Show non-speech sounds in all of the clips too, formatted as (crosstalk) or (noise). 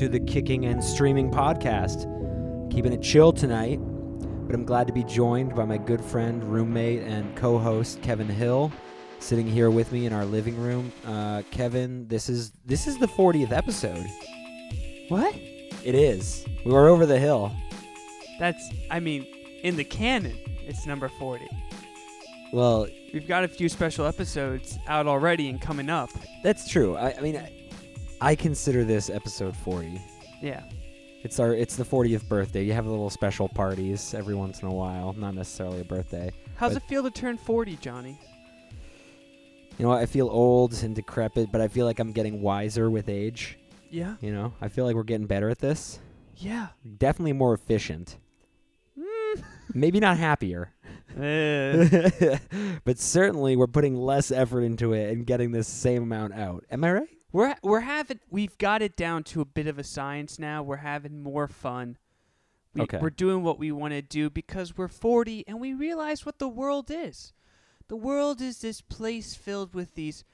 to the Kicking and Streaming podcast. Keeping it chill tonight, but I'm glad to be joined by my good friend, roommate, and co host, Kevin Hill, sitting here with me in our living room. Uh, Kevin, this is this is the 40th episode. What? It is. We were over the hill. That's, I mean, in the canon, it's number 40. Well, We've got a few special episodes out already and coming up. that's true. I, I mean, I, I consider this episode 40. Yeah. It's our it's the 40th birthday. You have little special parties every once in a while, not necessarily a birthday. How's it feel to turn 40, Johnny? You know, I feel old and decrepit, but I feel like I'm getting wiser with age. Yeah. You know, I feel like we're getting better at this. Yeah. Definitely more efficient. Mm. Maybe not happier, Eh. (laughs) but certainly we're putting less effort into it and getting this same amount out. Am I right? We're we're having we've got it down to a bit of a science now. We're having more fun. We, Okay. We're doing what we want to do because we're 40 and we realize what the world is. The world is this place filled with these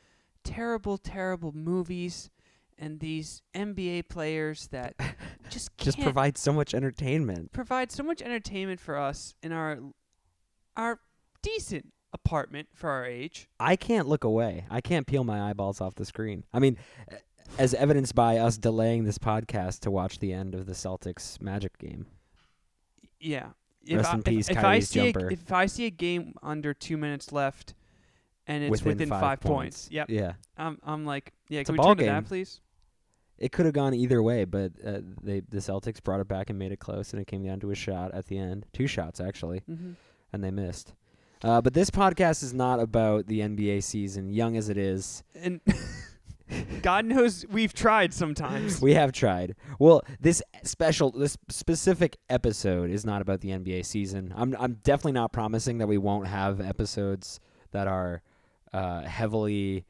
terrible, terrible movies and these NBA players that (laughs) just Just provide so much entertainment. provide so much entertainment for us in our our decent apartment for our age. I can't look away. I can't peel my eyeballs off the screen. I mean, as evidenced by us delaying this podcast to watch the end of the Celtics Magic game. Yeah. If Rest I, in peace, if, if I see jumper. A, if I see a game under two minutes left, and it's Within within, five five, points. points, yep, Yeah. I'm I'm like, yeah, It's can we turn to that, please? It could have gone either way, but uh, they the Celtics brought it back and made it close, and it came down to a shot at the end, two shots actually, Mm-hmm. and they missed. Uh, but this podcast is not about the NBA season, young as it is. And (laughs) God knows we've tried sometimes. We have tried. Well, this special, this specific episode is not about the NBA season. I'm I'm definitely not promising that we won't have episodes that are uh, heavily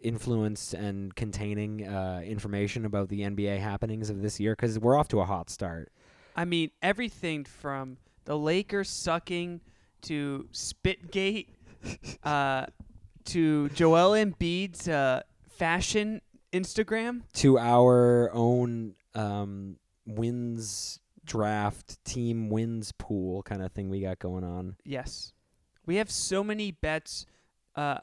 influenced and containing uh, information about the NBA happenings of this year because we're off to a hot start. I mean, everything from the Lakers sucking to Spitgate uh, to Joel Embiid's uh, fashion Instagram. to our own um, wins draft team wins pool kind of thing we got going on. Yes. We have so many bets uh,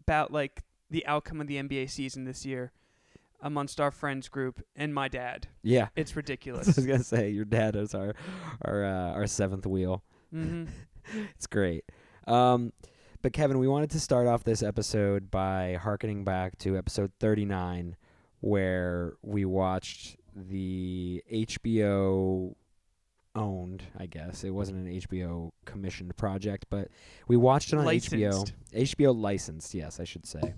about like the outcome of the NBA season this year amongst our friends group and my dad. Yeah. It's ridiculous. (laughs) I was gonna say your dad is our our uh, our seventh wheel. Hmm (laughs) It's great. Um, but Kevin, we wanted to start off this episode by harkening back to episode 39, where we watched the HBO owned, I guess. It wasn't an HBO commissioned project, but we watched it on Licensed. HBO. HBO licensed, yes, I should say.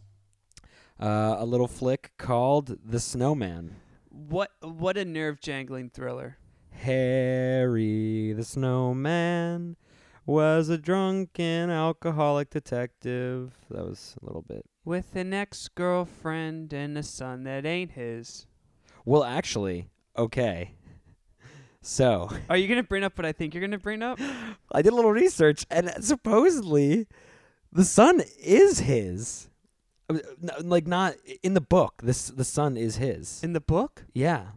Uh, a little flick called The Snowman. What what a nerve jangling thriller. Harry the Snowman was a drunken alcoholic detective. That was a little bit. With an ex girlfriend and a son that ain't his. Well, actually, okay. So, Are you gonna bring up what I think you're gonna bring up? I did a little research, and supposedly, the son is his. Uh, Like not in the book. This the son is his. In the book? Yeah,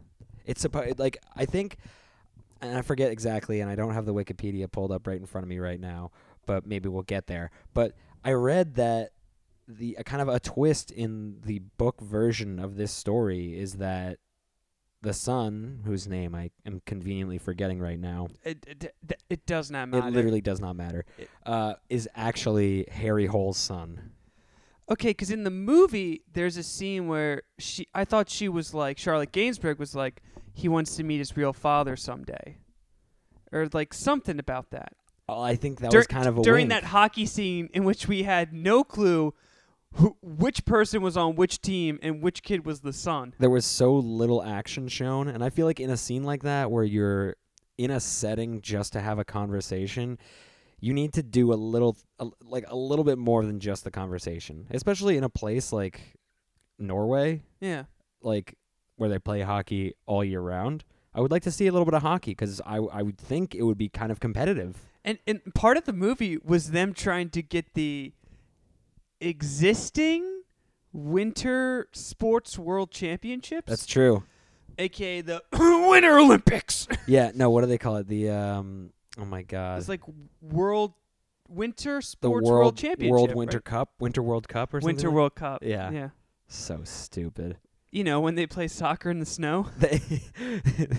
it's supposed like I think, and I forget exactly, and I don't have the Wikipedia pulled up right in front of me right now, but maybe we'll get there. But I read that the a kind of a twist in the book version of this story is that the son, whose name I am conveniently forgetting right now, It it, it, it does not matter. it literally does not matter, uh, is actually Harry Hole's son. Okay, because in the movie, there's a scene where she, I thought she was like Charlotte Gainsbourg was like, he wants to meet his real father someday, or like something about that. Oh, I think that Dur- was kind of a during wink. that hockey scene in which we had no clue who, which person was on which team and which kid was the son. there was so little action shown and i feel like in a scene like that where you're in a setting just to have a conversation you need to do a little a, like a little bit more than just the conversation especially in a place like norway Yeah. like where they play hockey all year round i would like to see a little bit of hockey because I, I would think it would be kind of competitive And and part of the movie was them trying to get the existing Winter Sports World Championships, That's true. aka the (coughs) Winter Olympics. (laughs) Yeah. No. What do they call it? The um. Oh my God. it's like World Winter Sports World World Championship, World right? Winter Cup, Winter World Cup, or something. Winter like- World Cup. Yeah. yeah. So stupid. You know when they play soccer in the snow. (laughs) They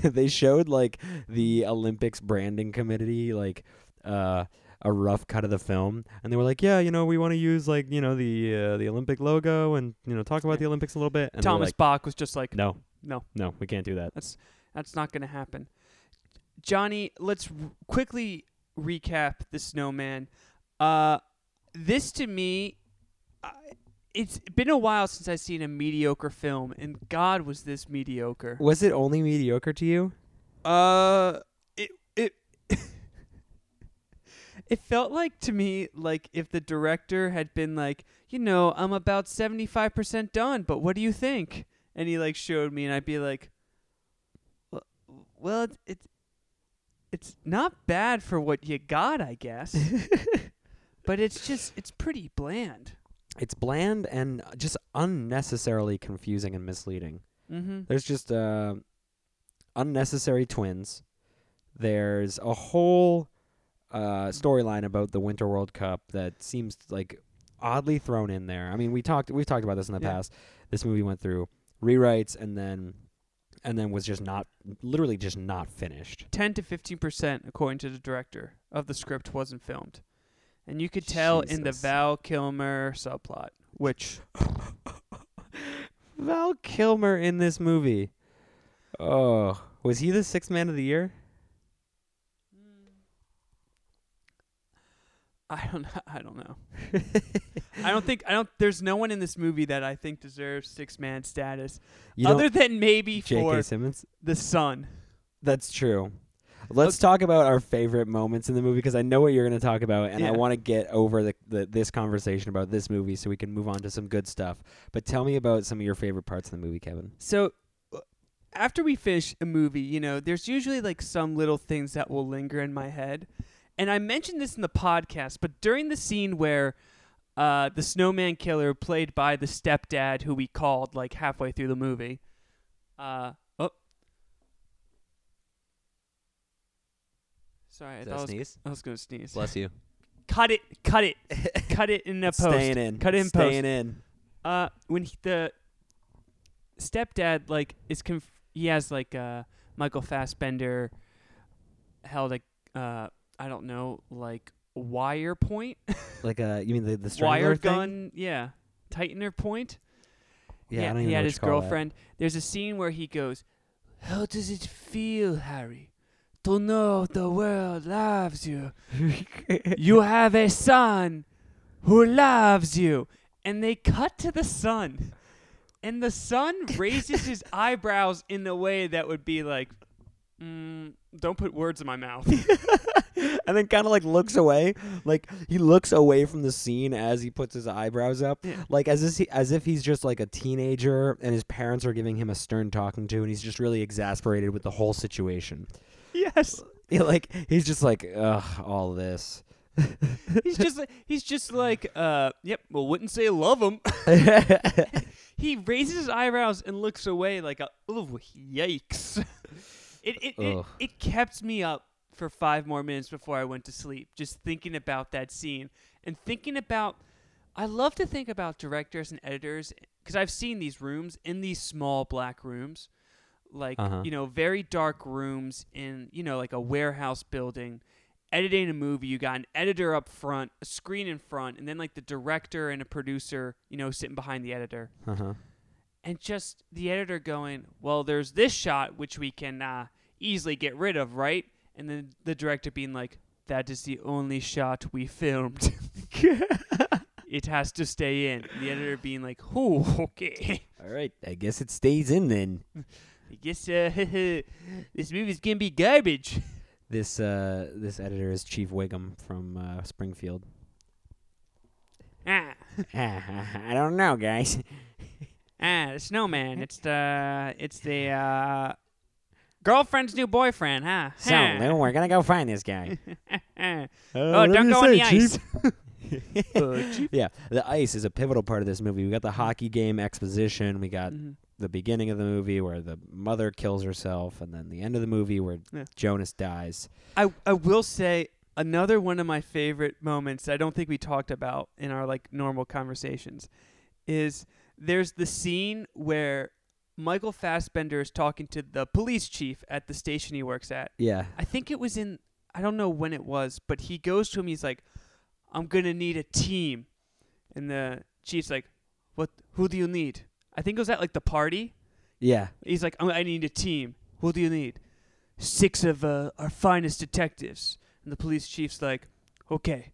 (laughs) they showed like the Olympics branding committee like uh a rough cut of the film and they were like yeah you know we want to use like you know the uh, the Olympic logo and you know talk about the Olympics a little bit and they were Thomas like, Bach was just like, no no, no we can't do that that's that's not going to happen. Johnny, let's r- quickly recap the Snowman. Uh, this to me, I it's been a while since I've seen a mediocre film, and God was this mediocre. was it only mediocre to you Uh, it it (laughs) it felt like to me like if the director had been like, you know, I'm about seventy five percent done, but what do you think? And he like showed me, and I'd be like, well, well, it's it's, it's not bad for what you got, I guess. (laughs) but it's just it's pretty bland. It's bland and just unnecessarily confusing and misleading Mm-hmm. There's just uh, unnecessary twins. There's a whole uh, storyline about the Winter World Cup that seems like oddly thrown in there. I mean, we talked we've talked about this in the Yeah. past. This movie went through rewrites and then and then was just not literally just not finished. 10 to 15% according to the director of the script wasn't filmed and you could tell in the val kilmer subplot which (laughs) Val Kilmer in this movie. Oh, was he the sixth man of the year? Mm. i don't know. (laughs) i don't know i don't think i don't there's no one in this movie that i think deserves six man status You other than maybe J.K. for Simmons. the son That's true. Let's talk about our favorite moments in the movie because I know what you're going to talk about, and I want to get over the, the this conversation about this movie so we can move on to some good stuff. But tell me about some of your favorite parts of the movie, Kevin. so uh, after we finish a movie you know there's usually like some little things that will linger in my head and i mentioned this in the podcast but during the scene where uh, the snowman killer played by the stepdad who we called like halfway through the movie uh, sorry I, thought I, was, sneeze? I was gonna sneeze Bless you. (laughs) cut it cut it cut it in a (laughs) post Staying in. cut it in Staying post in. uh when he, the stepdad like is conf- he has like uh Michael Fassbender held a uh I don't know like wire point (laughs) Like uh, you mean the the strangler wire thing? gun yeah tightener point Yeah, I don't he know had what his you call that. girlfriend there's a scene where he goes how does it feel Harry to know the world loves you (laughs) you have a son who loves you. And they cut to the son. And the son (laughs) raises his eyebrows in a way that would be like, mm, don't put words in my mouth. (laughs) and then kind of like looks away, like he looks away from the scene as he puts his eyebrows up, Yeah. like as if he, as if he's just like a teenager and his parents are giving him a stern talking to, and he's just really exasperated with the whole situation. Yes. (laughs) Yeah, like he's just like, ugh, all this. (laughs) He's just like, he's just like, uh, yep, well, wouldn't say love him. (laughs) he raises his eyebrows and looks away like a, oh, yikes. It, it, it, it kept me up for five more minutes before I went to sleep, just thinking about that scene and thinking about. I love to think about directors and editors because I've seen these rooms in these small black rooms, like Uh-huh. you know, very dark rooms in you know like a warehouse building. Editing a movie, you got an editor up front, a screen in front, and then like the director and a producer, you know, sitting behind the editor uh-huh. and just the editor going, "Well, there's this shot which we can uh, easily get rid of, right?" And then the director being like, "That is the only shot we filmed. (laughs) it has to stay in." The editor being like, "Oh, okay. All right, I guess it stays in then. (laughs) I guess uh, (laughs) this movie's gonna be garbage." (laughs) This uh, this editor is Chief Wiggum from uh, Springfield. Ah, (laughs) I don't know, guys. ah, the snowman. It's the it's the uh, girlfriend's new boyfriend, huh? So, Lou, we're gonna go find this guy. oh, don't go on the ice. Uh, yeah, the ice is a pivotal part of this movie. We got the hockey game exposition. We got Mhm. The beginning of the movie where the mother kills herself, and then the end of the movie where Yeah. Jonas dies. I I will say another one of my favorite moments I don't think we talked about in our like normal conversations is there's the scene where Michael Fassbender is talking to the police chief at the station he works at. Yeah, I think it was in I don't know when it was, but he goes to him he's like I'm going to need a team. And the chief's like what who do you need? I think it was at like the party. yeah, He's like, "Oh, I need a team. Who do you need? Six of uh, our finest detectives. And the police chief's like, okay,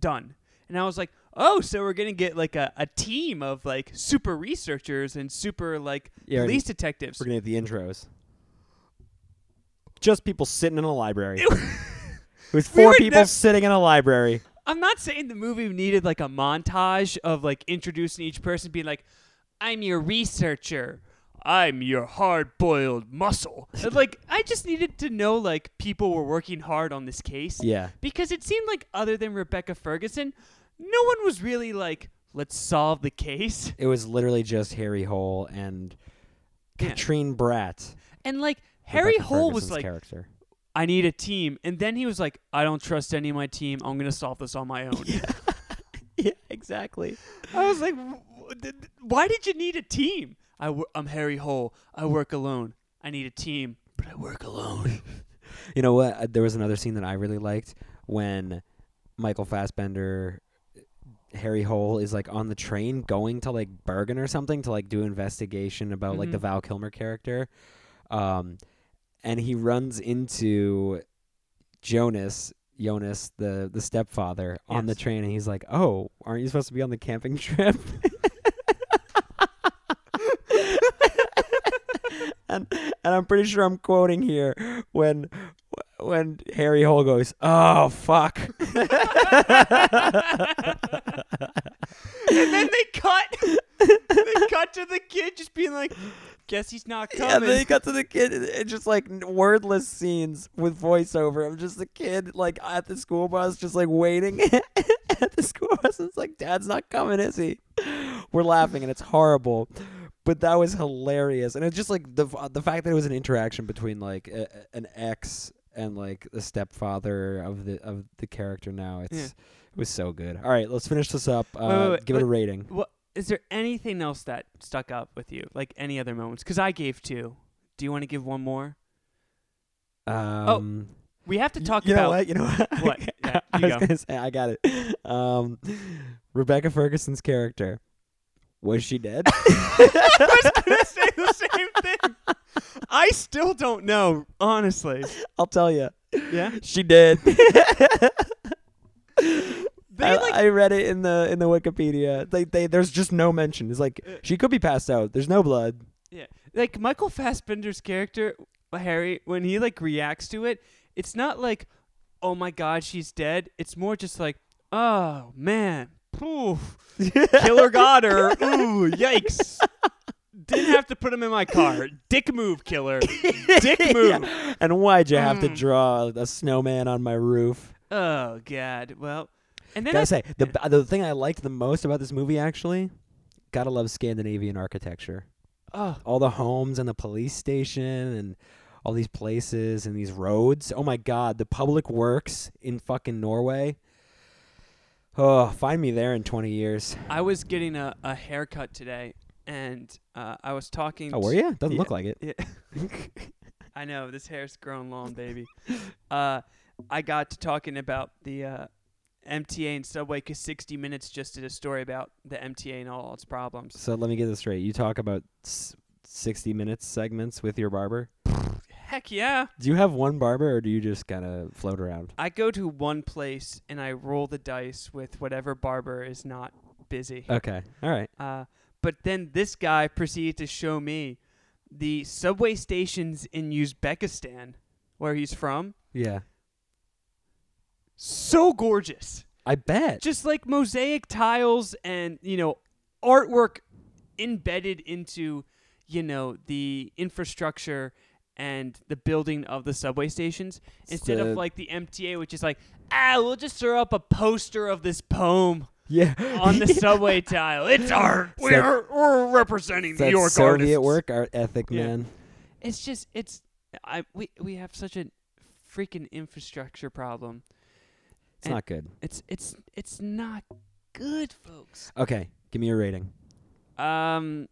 done. And I was like, oh, so we're gonna get like a, a team of like super researchers and super like yeah. police detectives. We're gonna get the intros. Just people sitting in a library. (laughs) It- was We four people nev- sitting in a library. I'm not saying the movie needed like a montage of like introducing each person, being like, I'm your researcher. I'm your hard boiled muscle. (laughs) And, like, I just needed to know like people were working hard on this case. Yeah, because it seemed like other than Rebecca Ferguson, no one was really like, let's solve the case. it was literally just Harry Hole and Yeah. Katrine Bratt. And like Harry Rebecca Hole was Ferguson's like, character. I need a team, and then he was like, I don't trust any of my team. I'm gonna solve this on my own. (laughs) yeah, exactly. I was like, "W- w- th- th- why did you need a team? I w- I'm Harry Hole. I work alone. I need a team, but I work alone. (laughs) You know what? Uh, There was another scene that I really liked when Michael Fassbender, Harry Hole is like on the train going to like Bergen or something to like do investigation about like the Mhm. Val Kilmer character, um, and he runs into Jonas. Jonas, the the stepfather, on the Yes. train, and he's like, "Oh, aren't you supposed to be on the camping (laughs) trip?" And and I'm pretty sure I'm quoting here when when Harry Hole goes, "Oh fuck." (laughs) and then they cut. they cut to the kid just being like, guess he's not Yeah, coming. then he got to the kid, and just like wordless scenes with voiceover I'm just the kid like at the school bus, just like waiting (laughs) at the school bus. It's like, Dad's not coming, is he? We're laughing, and it's horrible, but that was hilarious, and it's just like the the fact that it was an interaction between like a, an ex and like the stepfather of the of the character. Now it's Yeah. it was so good. All right, let's finish this up. Uh, Wait, wait, wait, give it a rating. What is there anything else that stuck up with you? Like any other moments? Because I gave two. Do you want to give one more? Um, We have to talk you about know what? You know what? (laughs) What? (laughs) Yeah, I was go. gonna say I got it. Um, Rebecca Ferguson's character was she dead? I (laughs) was gonna say the same thing. I still don't know, honestly. I'll tell you. Yeah, She did. (laughs) they I, like I read it in the in the Wikipedia. They, they there's just no mention. It's like Uh, she could be passed out. There's no blood. Yeah, like Michael Fassbender's character Harry when he like reacts to it. It's not like, oh my god, she's dead. It's more just like, oh man, poof, (laughs) killer got her. Ooh, yikes. Didn't have to put him in my car. Dick move, killer. (laughs) Dick move. Yeah. And why'd you have to Mm. draw a snowman on my roof? Oh god. Well, and then Gotta I, say the the thing I liked the most about this movie actually, gotta love Scandinavian architecture. oh, all the homes and the police station and all these places and these roads. Oh my god, the public works in fucking Norway. Oh, find me there in 20 years. I was getting a, a haircut today, and uh, I was talking. Oh, were you? Doesn't Yeah. look like it. Yeah. (laughs) I know this hair's grown long, baby. Uh, I got to talking about the uh, MTA and Subway because 60 Minutes just did a story about the MTA and all its problems. so let me get this straight. You talk about s- 60 minutes segments with your barber. Heck yeah! Do you have one barber or do you just kind of float around? I go to one place and I roll the dice with whatever barber is not busy. Okay. All right. Uh, but then this guy proceeded to show me the subway stations in Uzbekistan, where he's from. Yeah. So gorgeous. I bet. just like mosaic tiles and you know artwork embedded into you know the infrastructure and the building of the subway stations instead of like the MTA, which is like, ah, we'll just throw up a poster of this poem Yeah. on the (laughs) subway tile. It's art. It's that- We're, we're representing New York Soviet artists. work art ethic, Yeah. man. It's just it's I we we have such a freaking infrastructure problem. It's And- not good. It's it's it's not good, folks. Okay, give me a rating. Um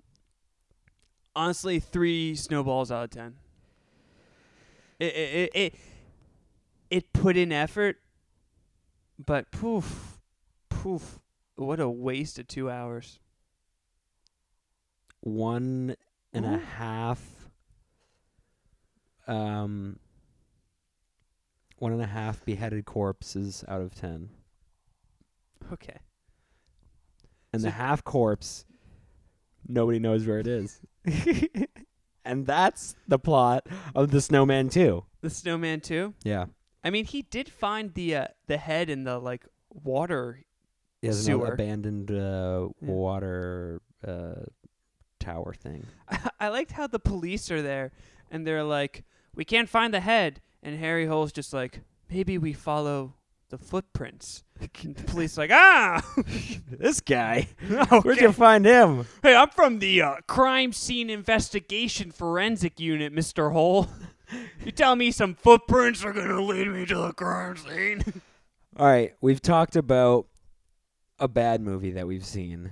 honestly 3 snowballs out of 10. It it it it, put in effort but poof poof what a waste of 2 hours. One and a half. Um. One and a half beheaded corpses out of ten, Okay. and So- the half corpse, nobody knows where it is, (laughs) and that's the plot of the Snowman Two. The snowman Two. Yeah, I mean, he did find the uh, the head in the like water an Sewer. abandoned uh, Yeah. water uh, tower thing. (laughs) I liked how the police are there and they're like, "We can't find the head," and Harry Hole's just like, "Maybe we follow the footprints." (laughs) The police like, "Ah, (laughs) this guy, okay. (laughs) where'd you find him? Hey, I'm from the uh, crime scene investigation forensic unit, Mister Hole. you tell me some footprints are gonna lead me to the crime scene?" All right, we've talked about a bad movie that we've seen.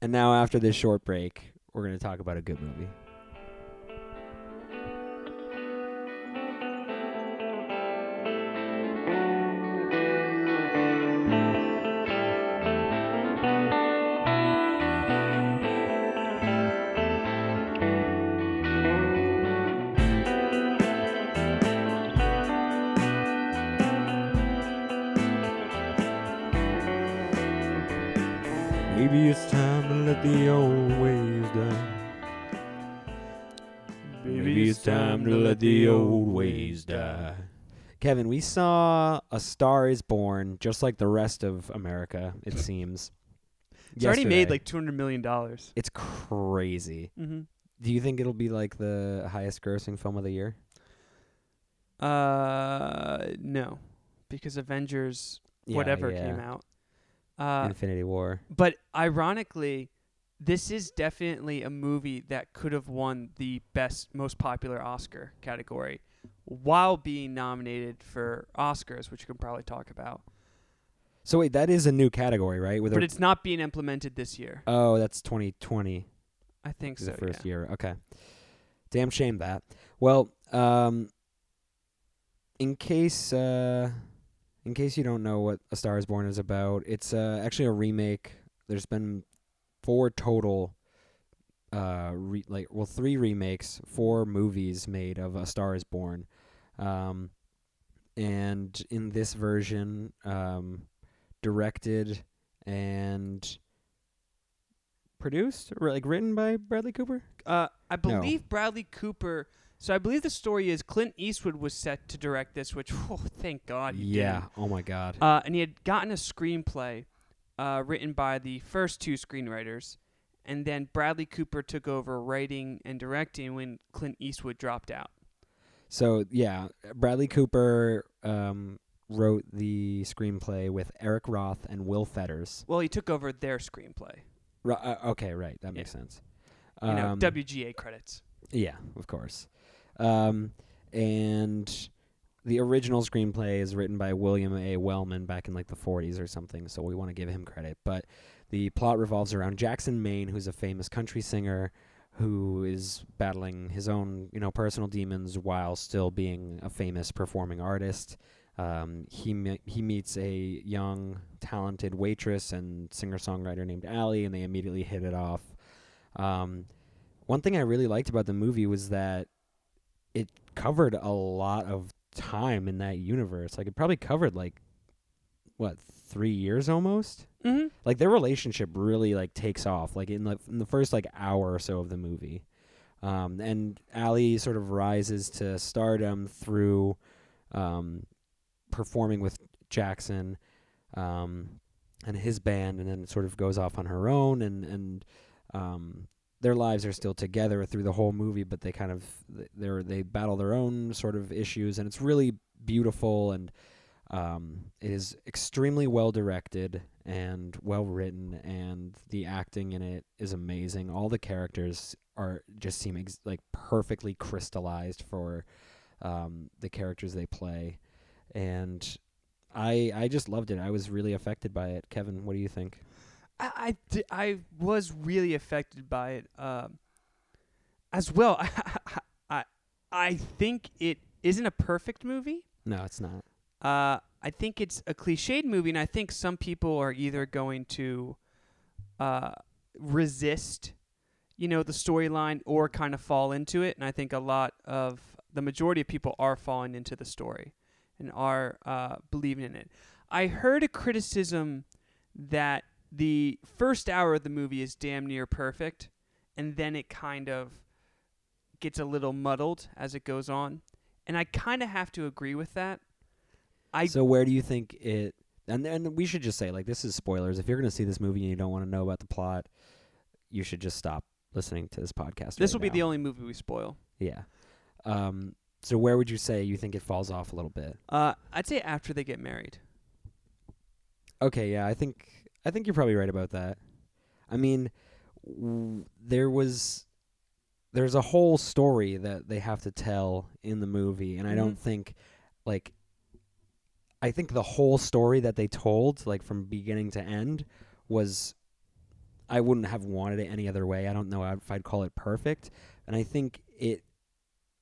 And now after this short break, we're going to talk about a good movie. Maybe it's time to let the old ways die. Maybe it's time to let the old ways die. Kevin, we saw A Star is Born just like the rest of America, it (laughs) seems. It's already made like two hundred million dollars. It's crazy. Mm-hmm. Do you think it'll be like the highest grossing film of the year? Uh, no, because Avengers Yeah, whatever yeah. came out. Uh, Infinity War. but ironically, this is definitely a movie that could have won the best, most popular Oscar category, while being nominated for Oscars, which we can probably talk about. So wait, that is a new category, right? With But it's not being implemented this year. oh, that's 2020. I think so. the first yeah. year. Okay. Damn shame that. Well, um in case uh in case you don't know what A Star is Born is about, it's uh actually a remake. There's been four total uh re- like well three remakes, four movies made of A Star is Born. Um and in this version um directed and produced or like written by Bradley Cooper? Uh, I No. believe Bradley Cooper. So I believe the story is Clint Eastwood was set to direct this, which (laughs) oh, thank God. He yeah. didn't. Oh my god. Uh, and he had gotten a screenplay uh, written by the first two screenwriters, and then Bradley Cooper took over writing and directing when Clint Eastwood dropped out. So yeah, Bradley Cooper um, wrote the screenplay with Eric Roth and Will Fetters. Well, he took over their screenplay. Ri- uh, okay, right, that makes sense. You know, Um, WGA credits. Yeah, of course. Um, and the original screenplay is written by William A. Wellman back in like the 40s or something, so we want to give him credit. But the plot revolves around Jackson Maine, who's a famous country singer who is battling his own, you know, personal demons while still being a famous performing artist. Um, he me- he meets a young, talented waitress and singer-songwriter named Ally, and they immediately hit it off. Um, one thing I really liked about the movie was that it covered a lot of time in that universe. Like it probably covered like what three years almost. Mm-hmm. Like their relationship really like takes off. Like in the in the first like hour or so of the movie, um, and Ally sort of rises to stardom through um, performing with Jackson um, and his band, and then sort of goes off on her own and and um, their lives are still together through the whole movie, but they kind of they're they battle their own sort of issues, and it's really beautiful and um, it is extremely well directed and well written, and the acting in it is amazing. All the characters are just seem ex- like perfectly crystallized for um, the characters they play, and I I just loved it. I was really affected by it. Kevin, what do you think? I I, I was really affected by it um, as well. (laughs) I I think it isn't a perfect movie. No, it's not. Uh, I think it's a cliched movie, and I think some people are either going to uh, resist, you know, the storyline or kind of fall into it. And I think a lot of the majority of people are falling into the story and are uh, believing in it. I heard a criticism that the first hour of the movie is damn near perfect, and then it kind of gets a little muddled as it goes on. And I kind of have to agree with that. I so where do you think it? And and we should just say like this is spoilers. If you're going to see this movie and you don't want to know about the plot, you should just stop listening to this podcast. this right will be now. the only movie we spoil. yeah. Um. So where would you say you think it falls off a little bit? Uh, I'd say after they get married. Okay, yeah, I think I think you're probably right about that. I mean, w- there was there's a whole story that they have to tell in the movie, and I mm-hmm. don't think like I think the whole story that they told, like from beginning to end, was I wouldn't have wanted it any other way. I don't know if I'd call it perfect, and I think it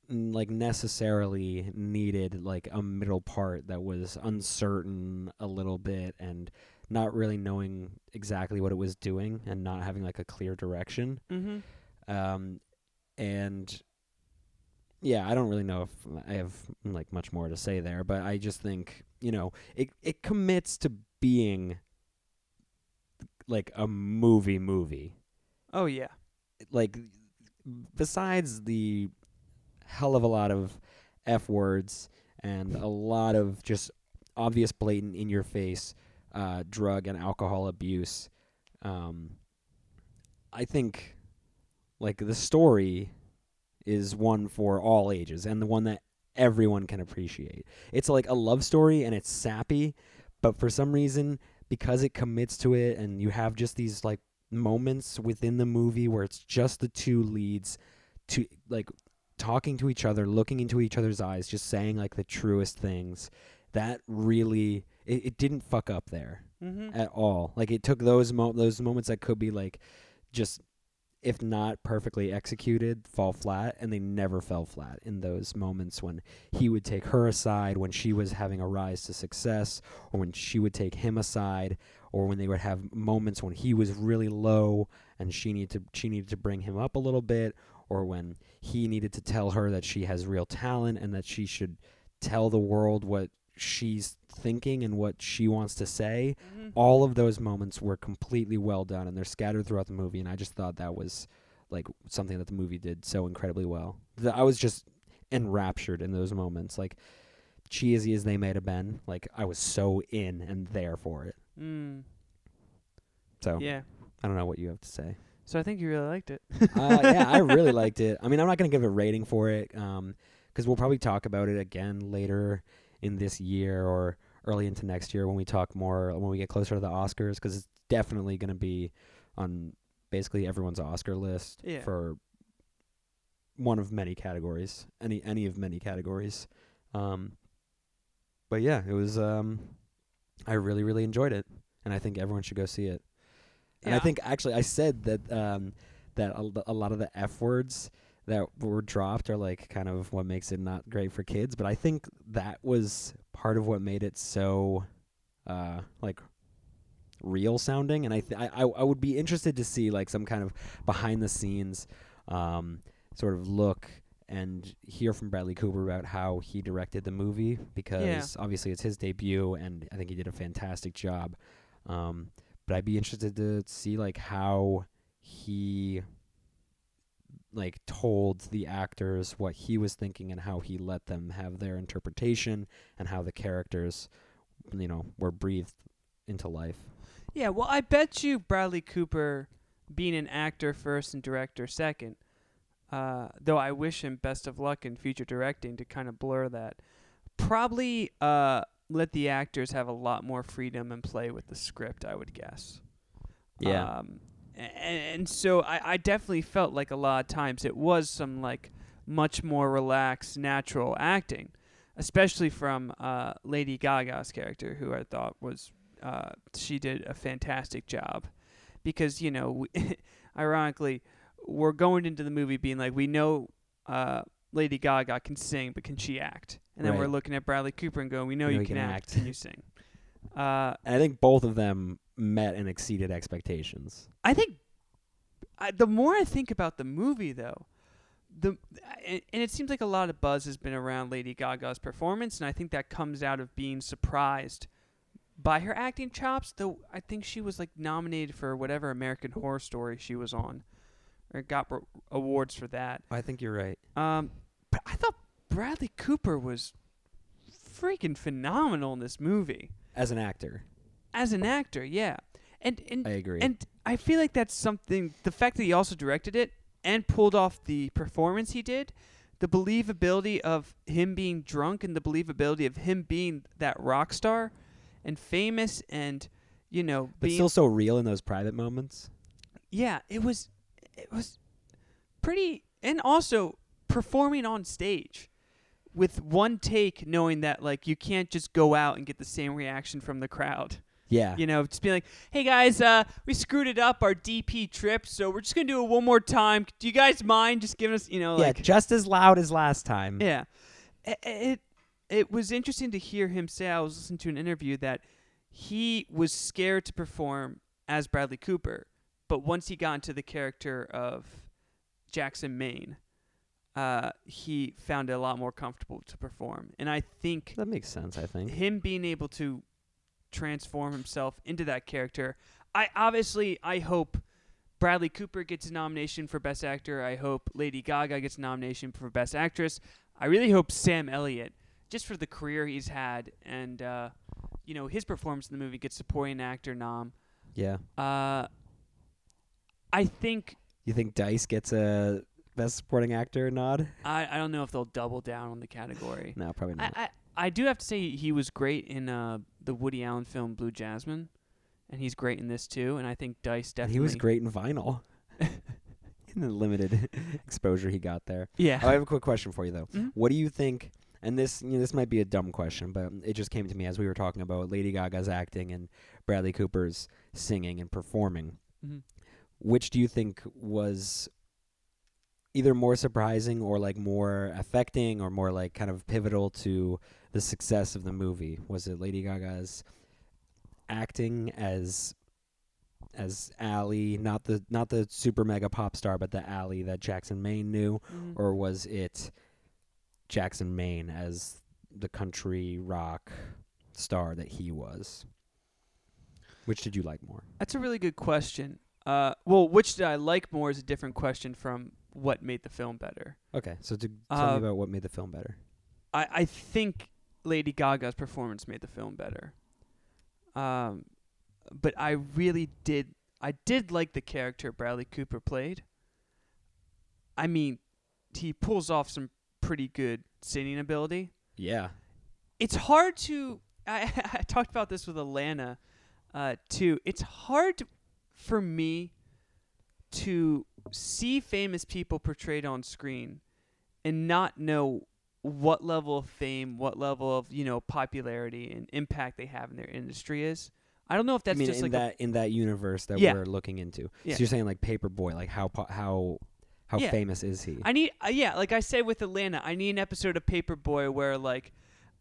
like necessarily needed like a middle part that was uncertain a little bit and not really knowing exactly what it was doing and not having like a clear direction Mm-hmm. um and yeah i don't really know if i have like much more to say there but i just think you know it it commits to being like a movie movie Oh yeah. like besides the hell of a lot of f words and a lot of just obvious blatant in your face uh, drug and alcohol abuse um, i think like the story is one for all ages and the one that everyone can appreciate it's like a love story and it's sappy but for some reason because it commits to it and you have just these like moments within the movie where it's just the two leads to like talking to each other, looking into each other's eyes, just saying like the truest things. That really it, it didn't fuck up there Mm-hmm. at all. Like it took those mo- those moments that could be like just if not perfectly executed, fall flat, and they never fell flat in those moments when he would take her aside when she was having a rise to success, or when she would take him aside, or when they would have moments when he was really low and she needed to she needed to bring him up a little bit, or when he needed to tell her that she has real talent and that she should tell the world what she's thinking and what she wants to say Mm-hmm. all of those moments were completely well done and they're scattered throughout the movie and i just thought that was like something that the movie did so incredibly well Th- i was just enraptured in those moments like cheesy as they may have been like i was so in and there for it Mm. so Yeah. i don't know what you have to say So I think you really liked it. uh, yeah i (laughs) really liked it i mean i'm not going to give a rating for it um because we'll probably talk about it again later in this year or early into next year when we talk more when we get closer to the Oscars because it's definitely going to be on basically everyone's Oscar list Yeah. for one of many categories, any any of many categories. Um, but yeah, it was. Um, I really really enjoyed it, and I think everyone should go see it. And I think actually I said that um, that a, a lot of the f words that were dropped are like kind of what makes it not great for kids. But I think that was part of what made it so uh, like real sounding. And I, th- I I I would be interested to see like some kind of behind the scenes um, sort of look and hear from Bradley Cooper about how he directed the movie because obviously it's his debut and I think he did a fantastic job. Um, but I'd be interested to see like how he like told the actors what he was thinking and how he let them have their interpretation and how the characters you know were breathed into life. Yeah, well, I bet you Bradley Cooper being an actor first and director second. Uh, though I wish him best of luck in future directing to kind of blur that. Probably uh, let the actors have a lot more freedom and play with the script. I would guess. Yeah. Um, and, and so I, I definitely felt like a lot of times it was some like much more relaxed, natural acting, especially from uh, Lady Gaga's character, who I thought was uh, she did a fantastic job, because you know, we (laughs) ironically, we're going into the movie being like we know uh, Lady Gaga can sing, but can she act? And then we're looking at Bradley Cooper and going, we know you, can, act. Can you sing? (laughs) Uh, And I think both of them met and exceeded expectations. I think I, the more I think about the movie, though, the and, and it seems like a lot of buzz has been around Lady Gaga's performance, and I think that comes out of being surprised by her acting chops. Though I think she was like nominated for whatever American Horror Story she was on, or got awards for that. I think you're right. Um, but I thought Bradley Cooper was freaking phenomenal in this movie As an actor, as an actor. Yeah, and and I agree. and I feel like that's something. The fact that he also directed it and pulled off the performance he did, the believability of him being drunk, and the believability of him being that rock star and famous, and you know, but being still so real in those private moments. yeah, it was it was pretty, and also performing on stage with one take, knowing that like you can't just go out and get the same reaction from the crowd. Yeah. You know, just be like, "Hey guys, uh, we screwed it up our DP trip, so we're just gonna do it one more time. Do you guys mind just giving us, you know, yeah, just as loud as last time. yeah." It, it it was interesting to hear him say. I was listening to an interview that he was scared to perform as Bradley Cooper, but once he got into the character of Jackson Maine, uh, he found it a lot more comfortable to perform. And I think That makes sense, I think. him being able to transform himself into that character. I obviously I hope Bradley Cooper gets a nomination for best actor. I hope Lady Gaga gets a nomination for best actress. I really hope Sam Elliott, just for the career he's had and uh, you know his performance in the movie, gets supporting actor nom. Yeah. Uh, I think You think Dice gets a best supporting actor nod? I, I don't know if they'll double down on the category. No, probably not. I I do have to say he was great in uh, the Woody Allen film Blue Jasmine, and he's great in this too. And I think Dice And definitely he was great in vinyl. (laughs) in the limited (laughs) exposure he got there. Yeah, Oh, I have a quick question for you though. Mhm. What do you think? And this, you know, this might be a dumb question, but it just came to me as we were talking about Lady Gaga's acting and Bradley Cooper's singing and performing. Mhm. Which do you think was either more surprising or like more affecting or more like kind of pivotal to the success of the movie? Was it Lady Gaga's acting as as Ally, not the not the super mega pop star, but the Ally that Jackson Maine knew, Mhm. or was it Jackson Maine as the country rock star that he was? Which did you like more? that's a really good question. Uh, well, which did I like more is a different question from what made the film better. Okay, so to tell Uh, me about what made the film better. I I think Lady Gaga's performance made the film better. Um, but I really did. I did like the character Bradley Cooper played. I mean, he pulls off some pretty good singing ability. Yeah, It's hard to. I, (laughs) I talked about this with Alana, uh, too. It's hard to, for me to see famous people portrayed on screen and not know what level of fame, what level of you know popularity and impact they have in their industry is. I don't know if that's I mean, just in like that in that universe that Yeah. we're looking into. Yeah. So you're saying like Paper Boi, like how po- how how Yeah. famous is he? I need, uh, yeah, like I said with Atlanta, I need an episode of Paper Boi where like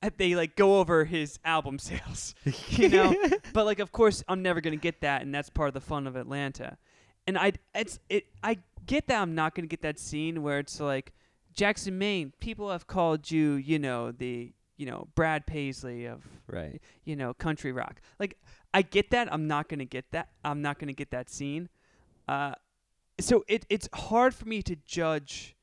uh, they like go over his album sales, (laughs) you know. (laughs) but like, of course, I'm never gonna get that, and that's part of the fun of Atlanta. And I, it's it, I get that I'm not gonna get that scene where it's like Jackson, Maine. People have called you, you know, the you know Brad Paisley of right. you know, country rock. Like I get that. I'm not gonna get that. I'm not gonna get that scene. Uh, so it it's hard for me to judge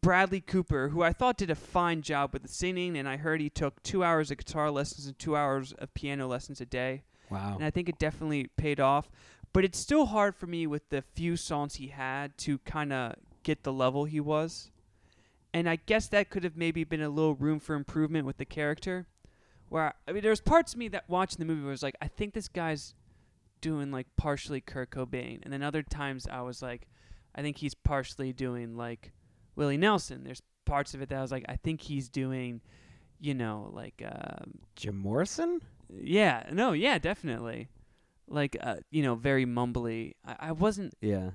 Bradley Cooper, who I thought did a fine job with the singing, and I heard he took two hours of guitar lessons and two hours of piano lessons a day, Wow. and I think it definitely paid off. But it's still hard for me with the few songs he had to kind of get the level he was. And I guess that could have maybe been a little room for improvement with the character. Where I mean, there's parts of me that watching the movie was like, I think this guy's doing like partially Kurt Cobain, and then other times I was like, I think he's partially doing like Willie Nelson. There's parts of it that I was like, I think he's doing, you know, like um, Jim Morrison? yeah, no, yeah, definitely. Like, uh, you know, very mumbly. I, I wasn't. Yeah.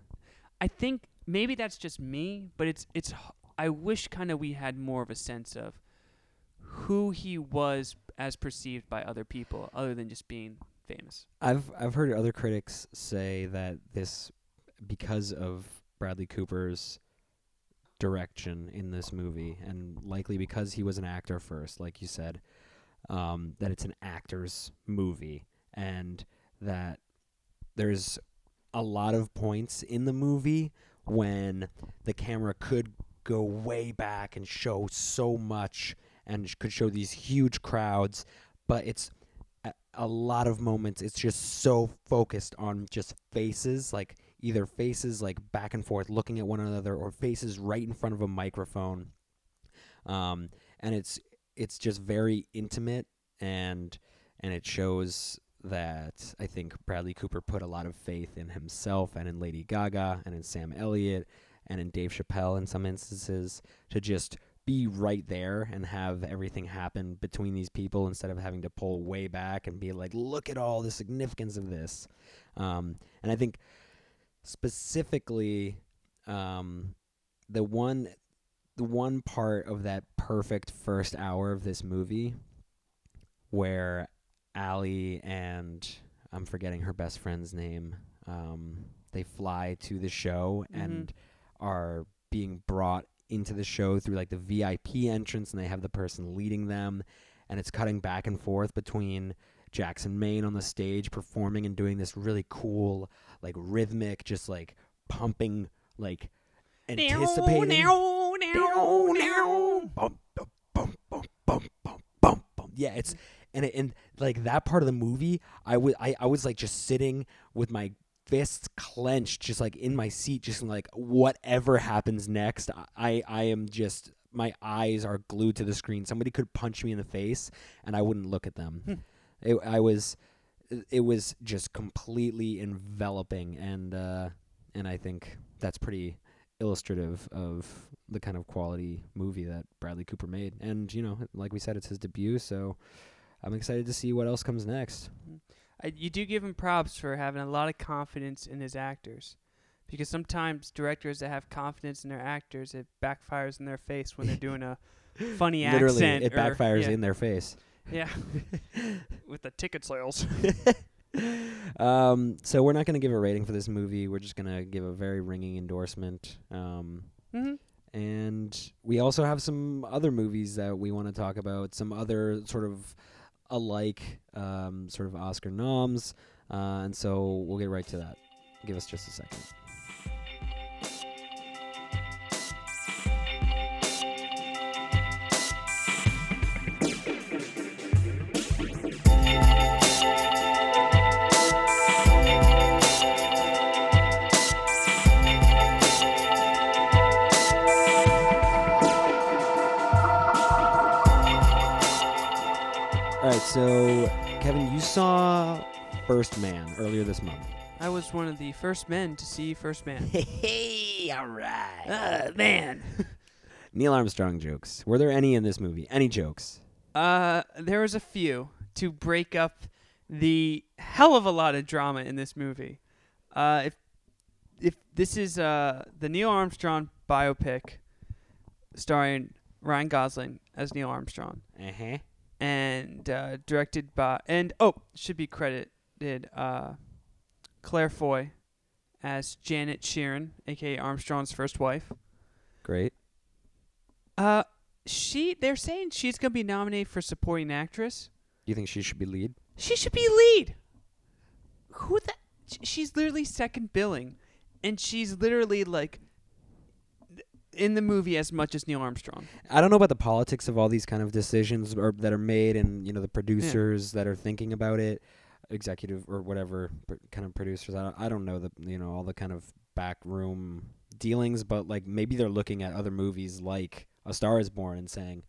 I think maybe that's just me, but it's it's. I wish kind of we had more of a sense of who he was as perceived by other people, other than just being famous. I've I've heard other critics say that this because of Bradley Cooper's direction in this movie and likely because he was an actor first like you said um, that it's an actor's movie and that there's a lot of points in the movie when the camera could go way back and show so much and could show these huge crowds but it's a, lot of moments. It's just so focused on just faces like either faces like back and forth looking at one another or faces right in front of a microphone. Um, and it's it's just very intimate and and it shows that I think Bradley Cooper put a lot of faith in himself and in Lady Gaga and in Sam Elliott and in Dave Chappelle in some instances to just be right there and have everything happen between these people instead of having to pull way back and be like, look at all the significance of this. Um, and I think specifically um, the one the one part of that perfect first hour of this movie where Ally and I'm forgetting her best friend's name. Um, they fly to the show Mhm. and are being brought into the show through like the VIP entrance, and they have the person leading them, and it's cutting back and forth between Jackson Maine on the stage performing and doing this really cool, like rhythmic, just like pumping, like anticipating. Bum, bum, bum, bum, bum, bum, bum, bum. Yeah, it's and it, and like that part of the movie, I was I, I was like just sitting with my fists clenched, just like in my seat, just like whatever happens next. I I am just my eyes are glued to the screen. Somebody could punch me in the face, and I wouldn't look at them. Hmm. it, I was it was just completely enveloping, and uh, and I think that's pretty illustrative of the kind of quality movie that Bradley Cooper made. And you know, like we said, it's his debut, so I'm excited to see what else comes next. I, you do give him props for having a lot of confidence in his actors. Because sometimes directors that have confidence in their actors, it backfires in their face when they're (laughs) doing a funny Literally, accent. it backfires yeah, in their face. Yeah, (laughs) with the ticket sales. (laughs) um, so we're not going to give a rating for this movie. We're just going to give a very ringing endorsement. Um, hmm and we also have some other movies that we want to talk about. Some other sort of alike, um, sort of Oscar noms. Uh, and so we'll get right to that. Give us just a second. First Man earlier this month. I was one of the first men to see First Man. (laughs) Hey, all right. uh, man. (laughs) Neil Armstrong jokes. Were there any in this movie? Any jokes? Uh, there was a few to break up the hell of a lot of drama in this movie. Uh, if if this is uh the Neil Armstrong biopic starring Ryan Gosling as Neil Armstrong Uh huh. and uh, directed by and oh should be credited uh Claire Foy as Janet Shearon, aka Armstrong's first wife. Great. Uh, she they're saying she's gonna be nominated for supporting actress. You think she should be lead? She should be lead. Who the? She's literally second billing, and she's literally like in the movie as much as Neil Armstrong. I don't know about the politics of all these kind of decisions or that are made, and you know the producers that are thinking about it. Executive or whatever kind of producers. I don't, I don't know the you know all the kind of backroom dealings, but like maybe they're looking at other movies like A Star Is Born and saying,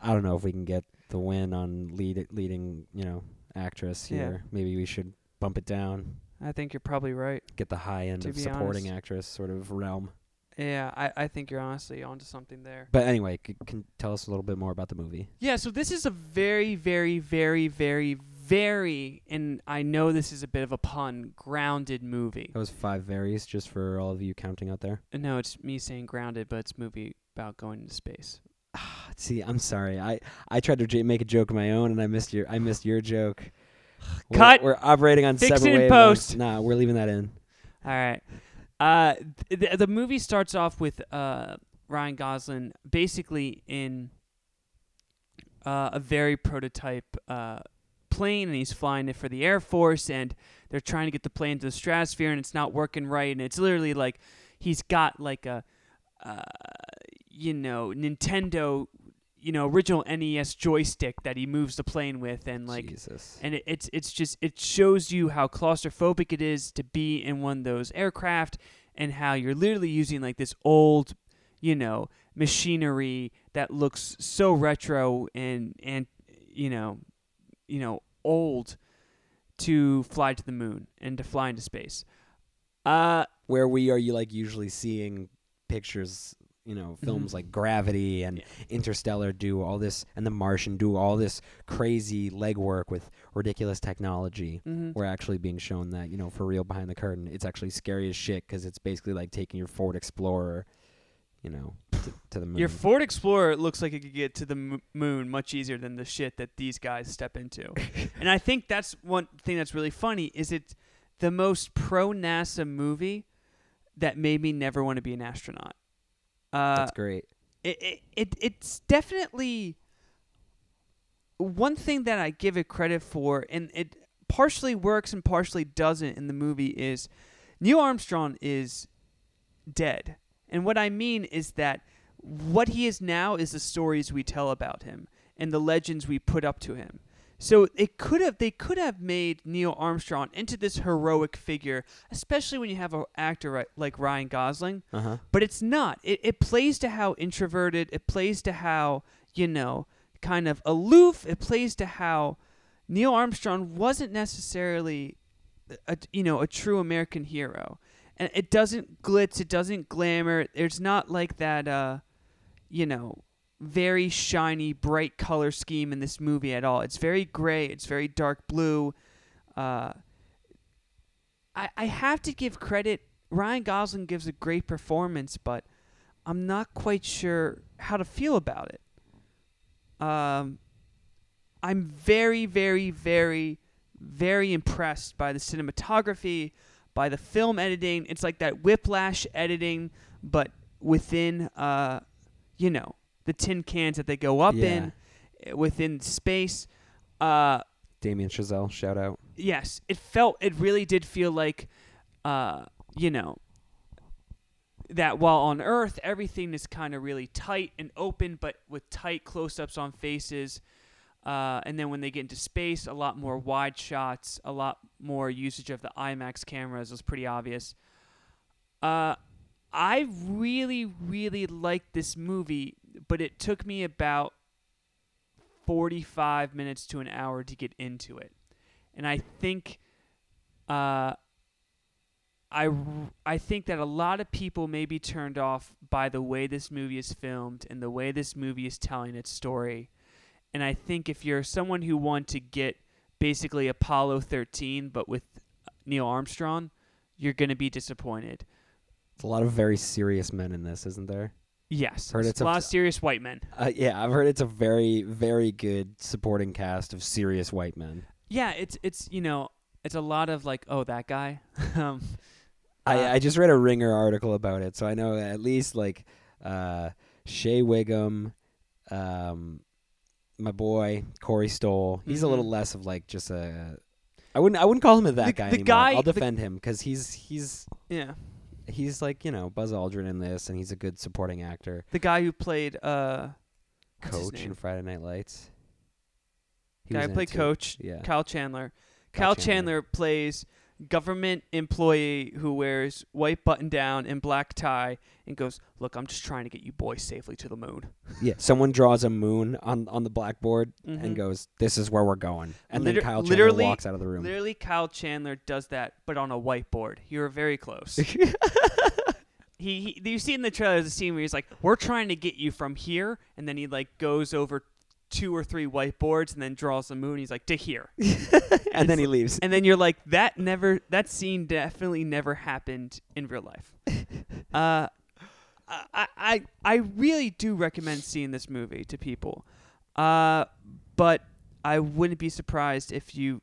I don't know if we can get the win on lead leading you know actress Yeah. here. Maybe we should bump it down, I think you're probably right. get the high end To of supporting honest. actress sort of realm. Yeah, I, I think you're honestly onto something there. But anyway, c- can tell us a little bit more about the movie. Yeah, so this is a very, very, very, very, very, and I know this is a bit of a pun, grounded movie. That was five varies, just for all of you counting out there. Uh, No, it's me saying grounded, but it's a movie about going into space. See, I'm sorry. I I tried to j- make a joke of my own, and I missed your I missed your joke. (sighs) We're- Cut. We're, operating on Fix separate it in wavelengths. post. Nah, we're leaving that in. All right. Uh, th- the, the movie starts off with uh, Ryan Gosling basically in uh, a very prototype uh, plane, and he's flying it for the Air Force, and they're trying to get the plane to the stratosphere, and it's not working right, and it's literally like he's got like a, uh, you know, Nintendo, you know, original NES joystick that he moves the plane with, and like Jesus. and it, it's it's just it shows you how claustrophobic it is to be in one of those aircraft and how you're literally using like this old you know machinery that looks so retro and and you know you know old to fly to the moon and to fly into space uh Where we are, you like usually seeing pictures, you know, films Mhm. like Gravity and Interstellar do all this, and The Martian do all this crazy legwork with ridiculous technology. mhm. We're actually being shown that, you know, for real behind the curtain, it's actually scary as shit because it's basically like taking your Ford Explorer, you know, to, to the moon. your Ford Explorer looks like it could get to the m- moon much easier than the shit that these guys step into. (laughs) and I think that's one thing that's really funny is it's the most pro NASA movie that made me never want to be an astronaut. Uh, That's great. it, it, it it's definitely one thing that I give it credit for, and it partially works and partially doesn't in the movie is Neil Armstrong is dead. And what I mean is that what he is now is the stories we tell about him and the legends we put up to him. So it could have they could have made Neil Armstrong into this heroic figure, especially when you have an actor like Ryan Gosling Uh huh. but it's not. It, it plays to how introverted, it plays to how, you know, kind of aloof, it plays to how Neil Armstrong wasn't necessarily, a, you know, a true American hero. And it doesn't glitz, it doesn't glamour. There's not like that, uh, you know, very shiny, bright color scheme in this movie at all. It's very gray, it's very dark blue. Uh, I, I have to give credit. Ryan Gosling gives a great performance, but I'm not quite sure how to feel about it. Um, I'm very, very, very, very impressed by the cinematography, by the film editing. It's like that whiplash editing, but within, uh, you know, the tin cans that they go up in, eh, within space. Uh, Damien Chazelle, shout out. yes, it felt it really did feel like uh, you know that while on Earth everything is kind of really tight and open, but with tight close-ups on faces. Uh, and then when they get into space, a lot more wide shots, a lot more usage of the IMAX cameras was pretty obvious. Uh, I really, really liked this movie, but it took me about 45 minutes to an hour to get into it. And I think uh, I, I think that a lot of people may be turned off by the way this movie is filmed and the way this movie is telling its story. And I think if you're someone who want to get basically Apollo 13 but with Neil Armstrong, you're going to be disappointed. There's a lot of very serious men in this, isn't there? Yes, Heard it's it's a a lot of serious white men. Uh, yeah, I've heard it's a very, very good supporting cast of serious white men. Yeah, it's it's you know it's a lot of like oh that guy. (laughs) um, uh, I, I just read a Ringer article about it, so I know at least like uh, Shea Whigham, um, my boy Corey Stoll. He's a Mhm. little less of like just a. I wouldn't. I wouldn't call him a that The- guy the anymore. guy- I'll the- defend him because he's he's yeah, he's like you know Buzz Aldrin in this, and he's a good supporting actor. the guy who played uh Coach in? Friday Night Lights. He guy who played. Coach, Yeah. Kyle Chandler. Kyle Chandler. Chandler plays government employee who wears white button down and black tie and goes, "Look, I'm just trying to get you boys safely to the moon." (laughs) Yeah. Someone draws a moon on on the blackboard Mhm. and goes, "This is where we're going." And Liter- then Kyle Chandler literally- walks out of the room. Literally, Kyle Chandler does that, but on a whiteboard. You're very close. (laughs) he, he, you see in the trailer there's a scene where he's like, "We're trying to get you from here," and then he like goes over two or three whiteboards and then draws the moon. He's like, "To here," (laughs) and then he leaves. and then you're like, "That never, that scene definitely never happened in real life." (laughs) uh, I, I, I really do recommend seeing this movie to people, uh, but I wouldn't be surprised if you,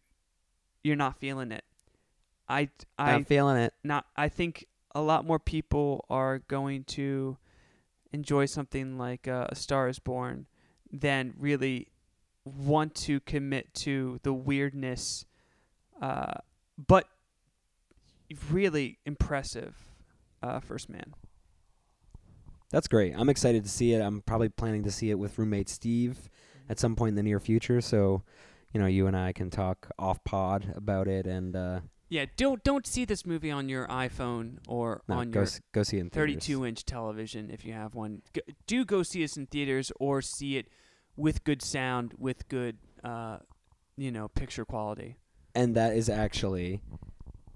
you're not feeling it. I, I I'm feeling it. not I think a lot more people are going to enjoy something like uh, A Star is Born than really want to commit to the weirdness uh, but really impressive uh, First Man. That's great. I'm excited to see it. I'm probably planning to see it with roommate Steve at some point in the near future. So, you know, you and I can talk off pod about it and uh, Yeah, don't don't see this movie on your iPhone or no, on go your s- go see it in theaters. 32 inch television if you have one. G- do go see us in theaters or see it with good sound, with good, uh, you know, picture quality. And that is actually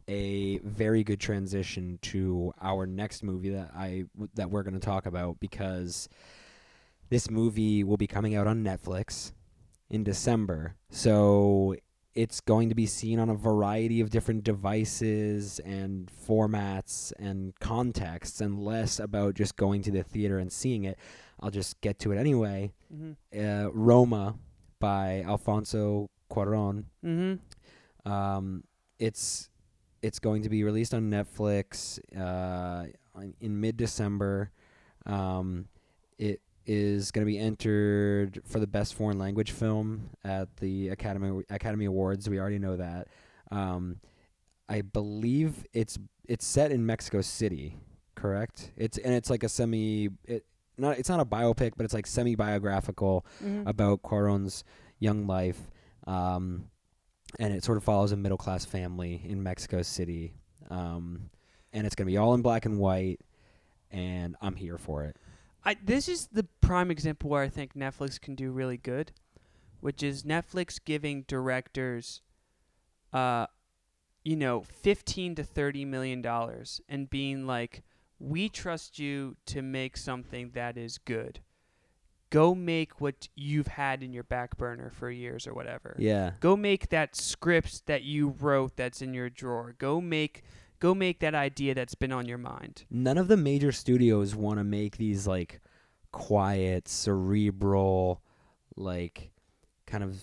a very good transition to our next movie that I that we're going to talk about because this movie will be coming out on Netflix in December. So it's going to be seen on a variety of different devices and formats and contexts and less about just going to the theater and seeing it. I'll just get to it anyway. Mm-hmm. Uh, Roma by Alfonso Cuarón Mm-hmm. um, it's it's going to be released on Netflix uh, in mid December. Um, it is going to be entered for the best foreign language film at the Academy Academy Awards. We already know that. Um, I believe it's it's set in Mexico City, correct? It's and it's like a semi it not it's not a biopic, but it's like semi biographical Mm-hmm. about Cuarón's young life. Um, and it sort of follows a middle class family in Mexico City. Um, and it's going to be all in black and white. And I'm here for it. I, this is the prime example where I think Netflix can do really good, which is Netflix giving directors, uh, you know, fifteen to thirty million dollars and being like, "We trust you to make something that is good. Go make what you've had in your back burner for years or whatever. Yeah. Go make that script that you wrote that's in your drawer. Go make." Go make that idea that's been on your mind. None of the major studios want to make these like quiet, cerebral, like kind of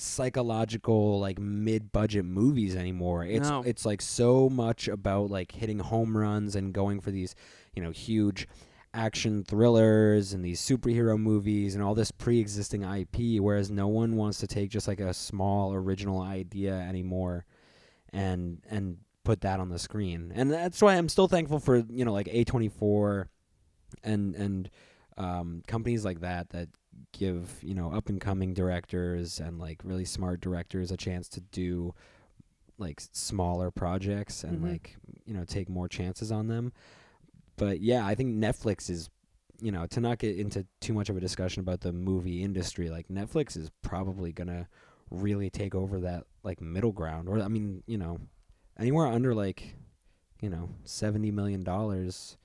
psychological like mid-budget movies anymore. It's No. it's like so much about like hitting home runs and going for these, you know, huge action thrillers and these superhero movies and all this pre-existing IP whereas no one wants to take just like a small original idea anymore and and put that on the screen. And that's why I'm still thankful for, you know, like A24 and and um, companies like that that give, you know, up and coming directors and like really smart directors a chance to do like smaller projects and Mhm. like, you know, take more chances on them. But yeah, I think Netflix is you know, to not get into too much of a discussion about the movie industry, like Netflix is probably gonna really take over that like middle ground. Or I mean, you know, anywhere under like, you know, seventy million dollars,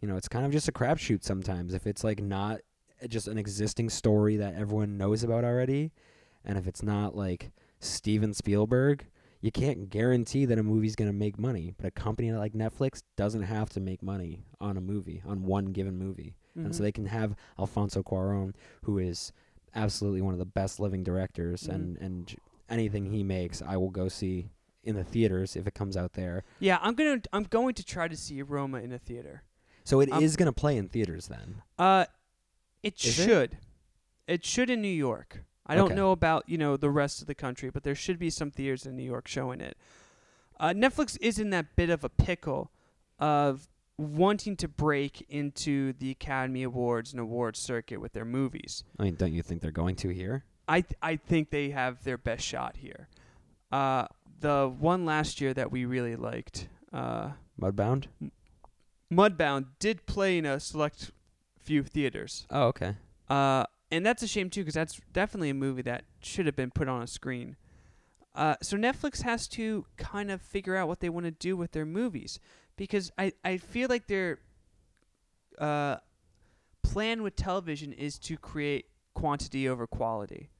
you know, it's kind of just a crapshoot sometimes. If it's like not just an existing story that everyone knows about already, and if it's not like Steven Spielberg, you can't guarantee that a movie's gonna make money. But a company like Netflix doesn't have to make money on a movie, on one given movie. And so Mhm. they can have Alfonso Cuarón, who is absolutely one of the best living directors, Mhm. and and anything he makes, I will go see in the theaters if it comes out there. Yeah, I'm gonna I'm going to try to see Roma in a theater. So it is Um, going to play in theaters then. Uh, it Is it? should. It? should in New York. I don't know about you know the rest of the country, but there should be some theaters in New York showing it. Uh, Netflix is in that bit of a pickle of wanting to break into the Academy Awards and awards circuit with their movies. I mean, don't you think they're going to here? I th- I think they have their best shot here. Uh, the one last year that we really liked, uh, Mudbound. Mudbound, did play in a select few theaters. Oh, okay. Uh, and that's a shame too, because that's definitely a movie that should have been put on a screen. Uh, so Netflix has to kind of figure out what they want to do with their movies, because I I feel like their uh, plan with television is to create quantity over quality.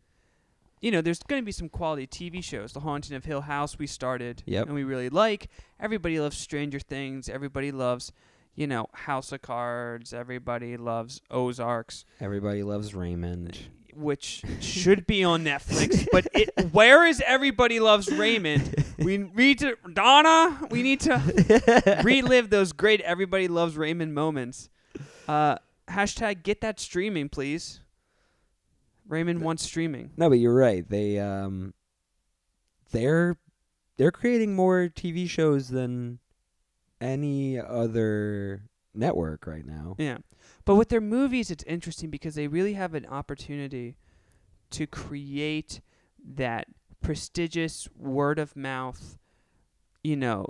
You know, there's going to be some quality TV shows. The Haunting of Hill House we started Yep. and we really like. Everybody loves Stranger Things. Everybody loves, you know, House of Cards. Everybody loves Ozarks Everybody loves Raymond. which should be on Netflix. But it, where is Everybody Loves Raymond? We need to Donna. We need to relive those great Everybody Loves Raymond moments. Uh, hashtag get that streaming, please. Raymond wants streaming. No, but you're right. They um, they're they're creating more TV shows than any other network right now. Yeah. But with their movies, it's interesting because they really have an opportunity to create that prestigious word of mouth, you know,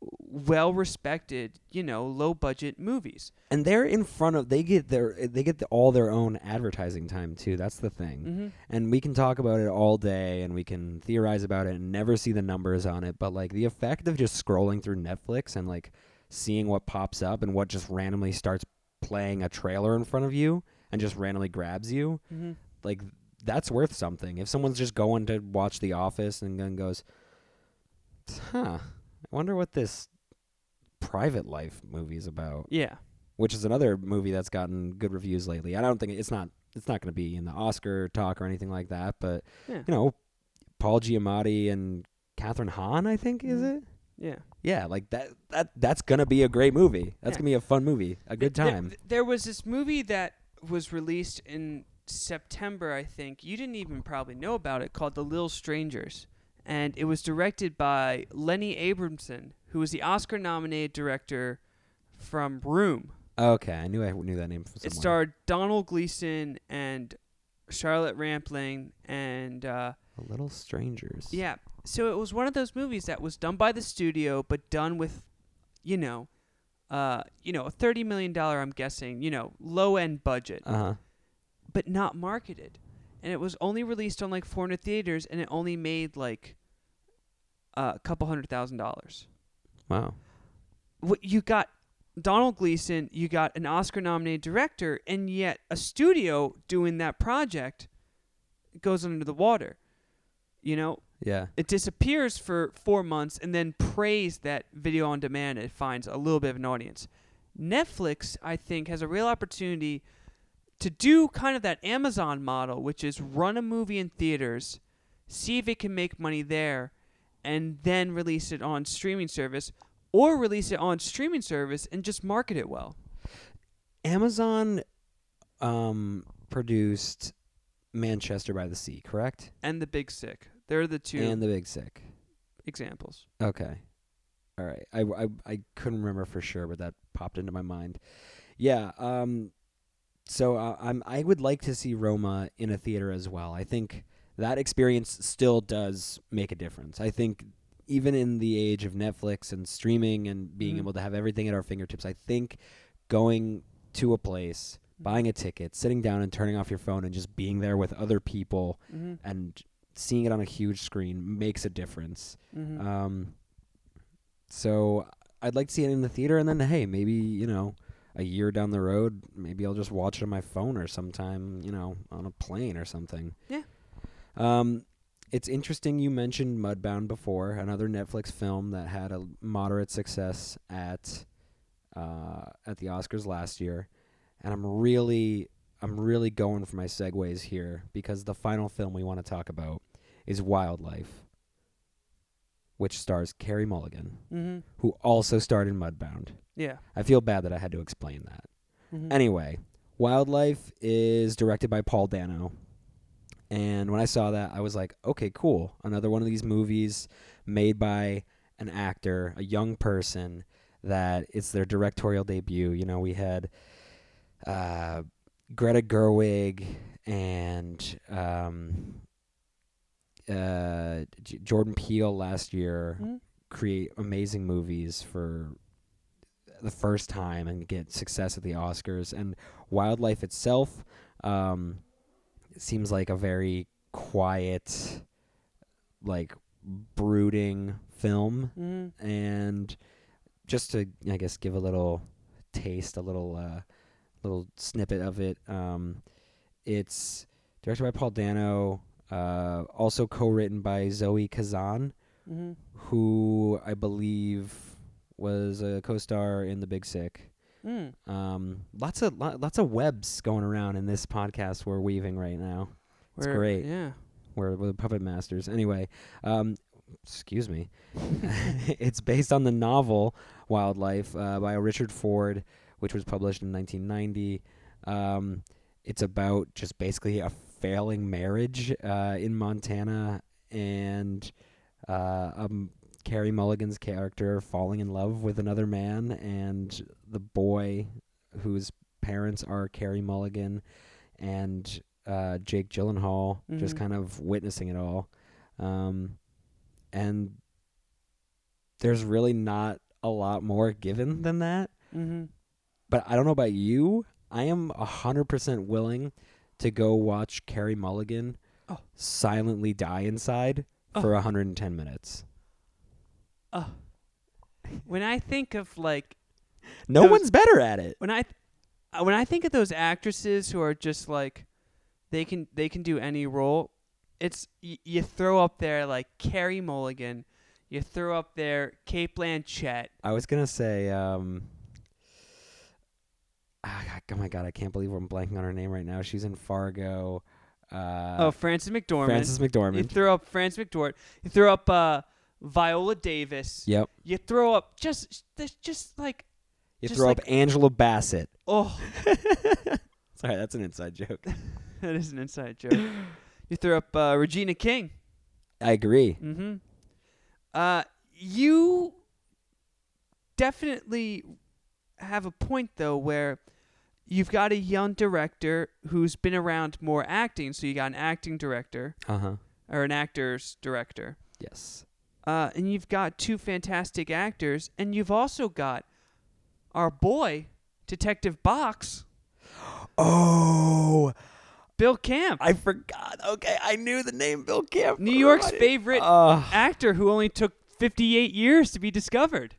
well respected, you know, low budget movies. And they're in front of they get their they get the, all their own advertising time too. That's the thing. Mm-hmm. And we can talk about it all day and we can theorize about it and never see the numbers on it, but like the effect of just scrolling through Netflix and like seeing what pops up and what just randomly starts playing a trailer in front of you and just randomly grabs you, Mm-hmm. like that's worth something. If someone's just going to watch The Office and then goes, "Huh, wonder what this private life movie is about," Yeah. which is another movie that's gotten good reviews lately. I don't think it's not it's not going to be in the Oscar talk or anything like that, but Yeah. you know, Paul Giamatti and Kathryn Hahn, I think, is Mhm. it? Yeah. Yeah, like that that that's gonna be a great movie. That's Yeah. gonna be a fun movie, a good Th- there- time. There, was this movie that was released in September, I think. You didn't even probably know about it, called The Little Strangers. And it was directed by Lenny Abrahamson, who was the Oscar nominated director from Room. Okay, I knew I knew that name from It starred Domhnall Gleeson and Charlotte Rampling and uh, A Little Strangers. yeah. So it was one of those movies that was done by the studio, but done with, you know, uh, you know, a thirty million dollar, I'm guessing, you know, low end budget, Uh huh. but not marketed, and it was only released on like 400 theaters, and it only made like a couple hundred thousand dollars. Wow. What you got? Domhnall Gleeson, you got an Oscar nominated director, and yet a studio doing that project goes under the water. You know, Yeah. it disappears for four months and then prays that video on demand it finds a little bit of an audience. Netflix, I think, has a real opportunity to do kind of that Amazon model, which is run a movie in theaters, see if it can make money there, and then release it on streaming service, or release it on streaming service and just market it well. Amazon um produced Manchester by the Sea, correct? And The Big Sick. They're the two And The Big Sick. examples. Okay. All right. I, I, I couldn't remember for sure, but that popped into my mind. Yeah. Um. So uh, I'm I would like to see Roma in a theater as well. I think that experience still does make a difference. I think even in the age of Netflix and streaming and being Mhm. able to have everything at our fingertips, I think going to a place, buying a ticket, sitting down and turning off your phone and just being there with other people Mm-hmm. and seeing it on a huge screen makes a difference. Mm-hmm. Um, so I'd like to see it in the theater, and then hey, maybe you know, a year down the road, maybe I'll just watch it on my phone or sometime, you know, on a plane or something. Yeah. Um, it's interesting you mentioned Mudbound before, another Netflix film that had a moderate success at uh, at the Oscars last year, and I'm really I'm really going for my segues here because the final film we want to talk about is Wildlife, which stars Carey Mulligan, mm-hmm. who also starred in Mudbound. Yeah. I feel bad that I had to explain that. Mm-hmm. Anyway, Wildlife is directed by Paul Dano. And when I saw that, I was like, okay, cool. Another one of these movies made by an actor, a young person, that it's their directorial debut. You know, we had uh, Greta Gerwig and um, uh, J- Jordan Peele last year Mhm. create amazing movies for the first time and get success at the Oscars. And Wildlife itself um, seems like a very quiet, like brooding film. Mhm. And just to, I guess, give a little taste, a little, uh, little snippet of it. Um, it's directed by Paul Dano, uh, also co-written by Zoe Kazan Mhm. who I believe was a co-star in The Big Sick. Mm. Um, lots of lo- lots of webs going around in this podcast we're weaving right now. It's We're- great. Yeah. We're, we're the puppet masters. Anyway, um, excuse me. (laughs) (laughs) it's based on the novel Wildlife uh, by Richard Ford, which was published in 1990. Um, it's about just basically a failing marriage uh, in Montana and uh, um, Carey Mulligan's character falling in love with another man, and the boy whose parents are Carey Mulligan and uh, Jake Gyllenhaal, just Mhm. kind of witnessing it all. Um, and there's really not a lot more given than that. Mm-hmm. But I don't know about you. I am a hundred percent willing to go watch Carey Mulligan Oh. silently die inside Oh. for 110 minutes. Oh. When I think of like No Those- one's better at it. when I th- uh, when I think of those actresses who are just like they can they can do any role, it's y- you throw up there like Carey Mulligan, you throw up there Cate Blanchett. I was gonna say, um, ah, oh my god, I can't believe I'm blanking on her name right now. She's in Fargo. Uh, oh, Frances McDormand. Frances McDormand. you McDormand. throw up Frances McDormand. You throw up uh, Viola Davis. yep. You throw up just there's just like You Just throw like- up Angela Bassett. oh (laughs) Sorry, that's an inside joke. (laughs) that is an inside joke. You throw up uh, Regina King. I agree. Mm-hmm. Uh, you definitely have a point though, where you've got a young director who's been around more acting. So you got an acting director Uh huh. or an actor's director, Yes. Uh, and you've got two fantastic actors, and you've also got our boy Detective Box, Oh, Bill Camp, I forgot. Okay, I knew the name Bill Camp. New York's favorite Uh, actor who only took 58 years to be discovered.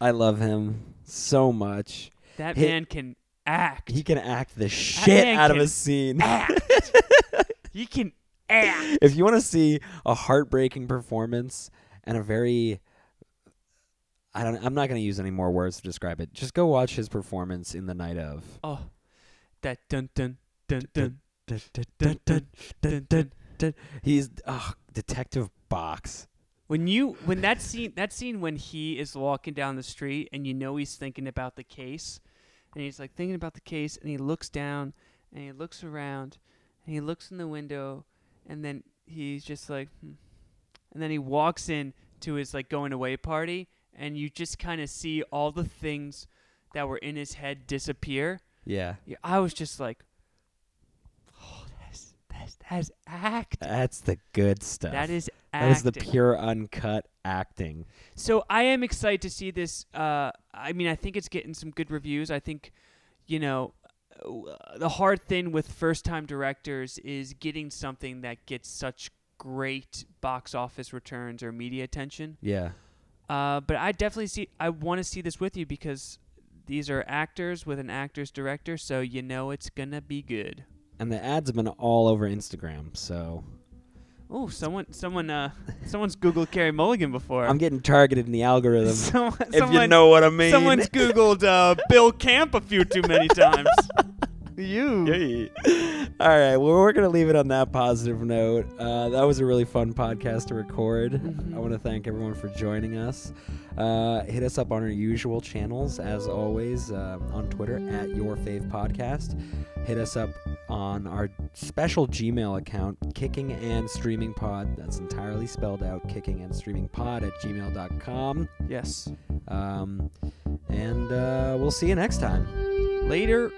I love him so much. That Hey- man can act. He can act the shit out of a scene. (laughs) he can act. if you want to see a heartbreaking performance and a very I don't I'm not going to use any more words to describe it. Just go watch his performance in the night of. Oh, that dun dun dun dun Dun, dun, dun dun dun dun. dun. He's oh, Detective Box. When you when that scene that scene when he is walking down the street and you know he's thinking about the case, and he's like thinking about the case and he looks down and he looks around and he looks in the window and then he's just like, hmm. And then he walks in to his like going away party and you just kind of see all the things that were in his head disappear. Yeah. Yeah, I was just like, oh, that's that's that's act. That's the good stuff. That is That is the pure uncut acting. So I am excited to see this. Uh, I mean, I think it's getting some good reviews. I think, you know, uh, the hard thing with first-time directors is getting something that gets such great box office returns or media attention. Yeah. Uh, but I definitely see. I want to see this with you because these are actors with an actor's director, so you know it's gonna be good. And the ads have been all over Instagram, so Oh, someone, someone, uh, (laughs) someone's Googled Carey Mulligan before. I'm getting targeted in the algorithm. (laughs) someone, if you know what I mean. Someone's Googled uh, Bill Camp a few too many (laughs) times. You. Yay. All right. Well, we're going to leave it on that positive note. Uh, that was a really fun podcast to record. Mhm. I want to thank everyone for joining us. Uh, hit us up on our usual channels, as always, um, on Twitter at Your Fave Podcast. Hit us up on our special Gmail account, Kicking and Streaming Pod. That's entirely spelled out, Kicking and Streaming Pod at gmail.com. Yes. Um, and uh, we'll see you next time. Later.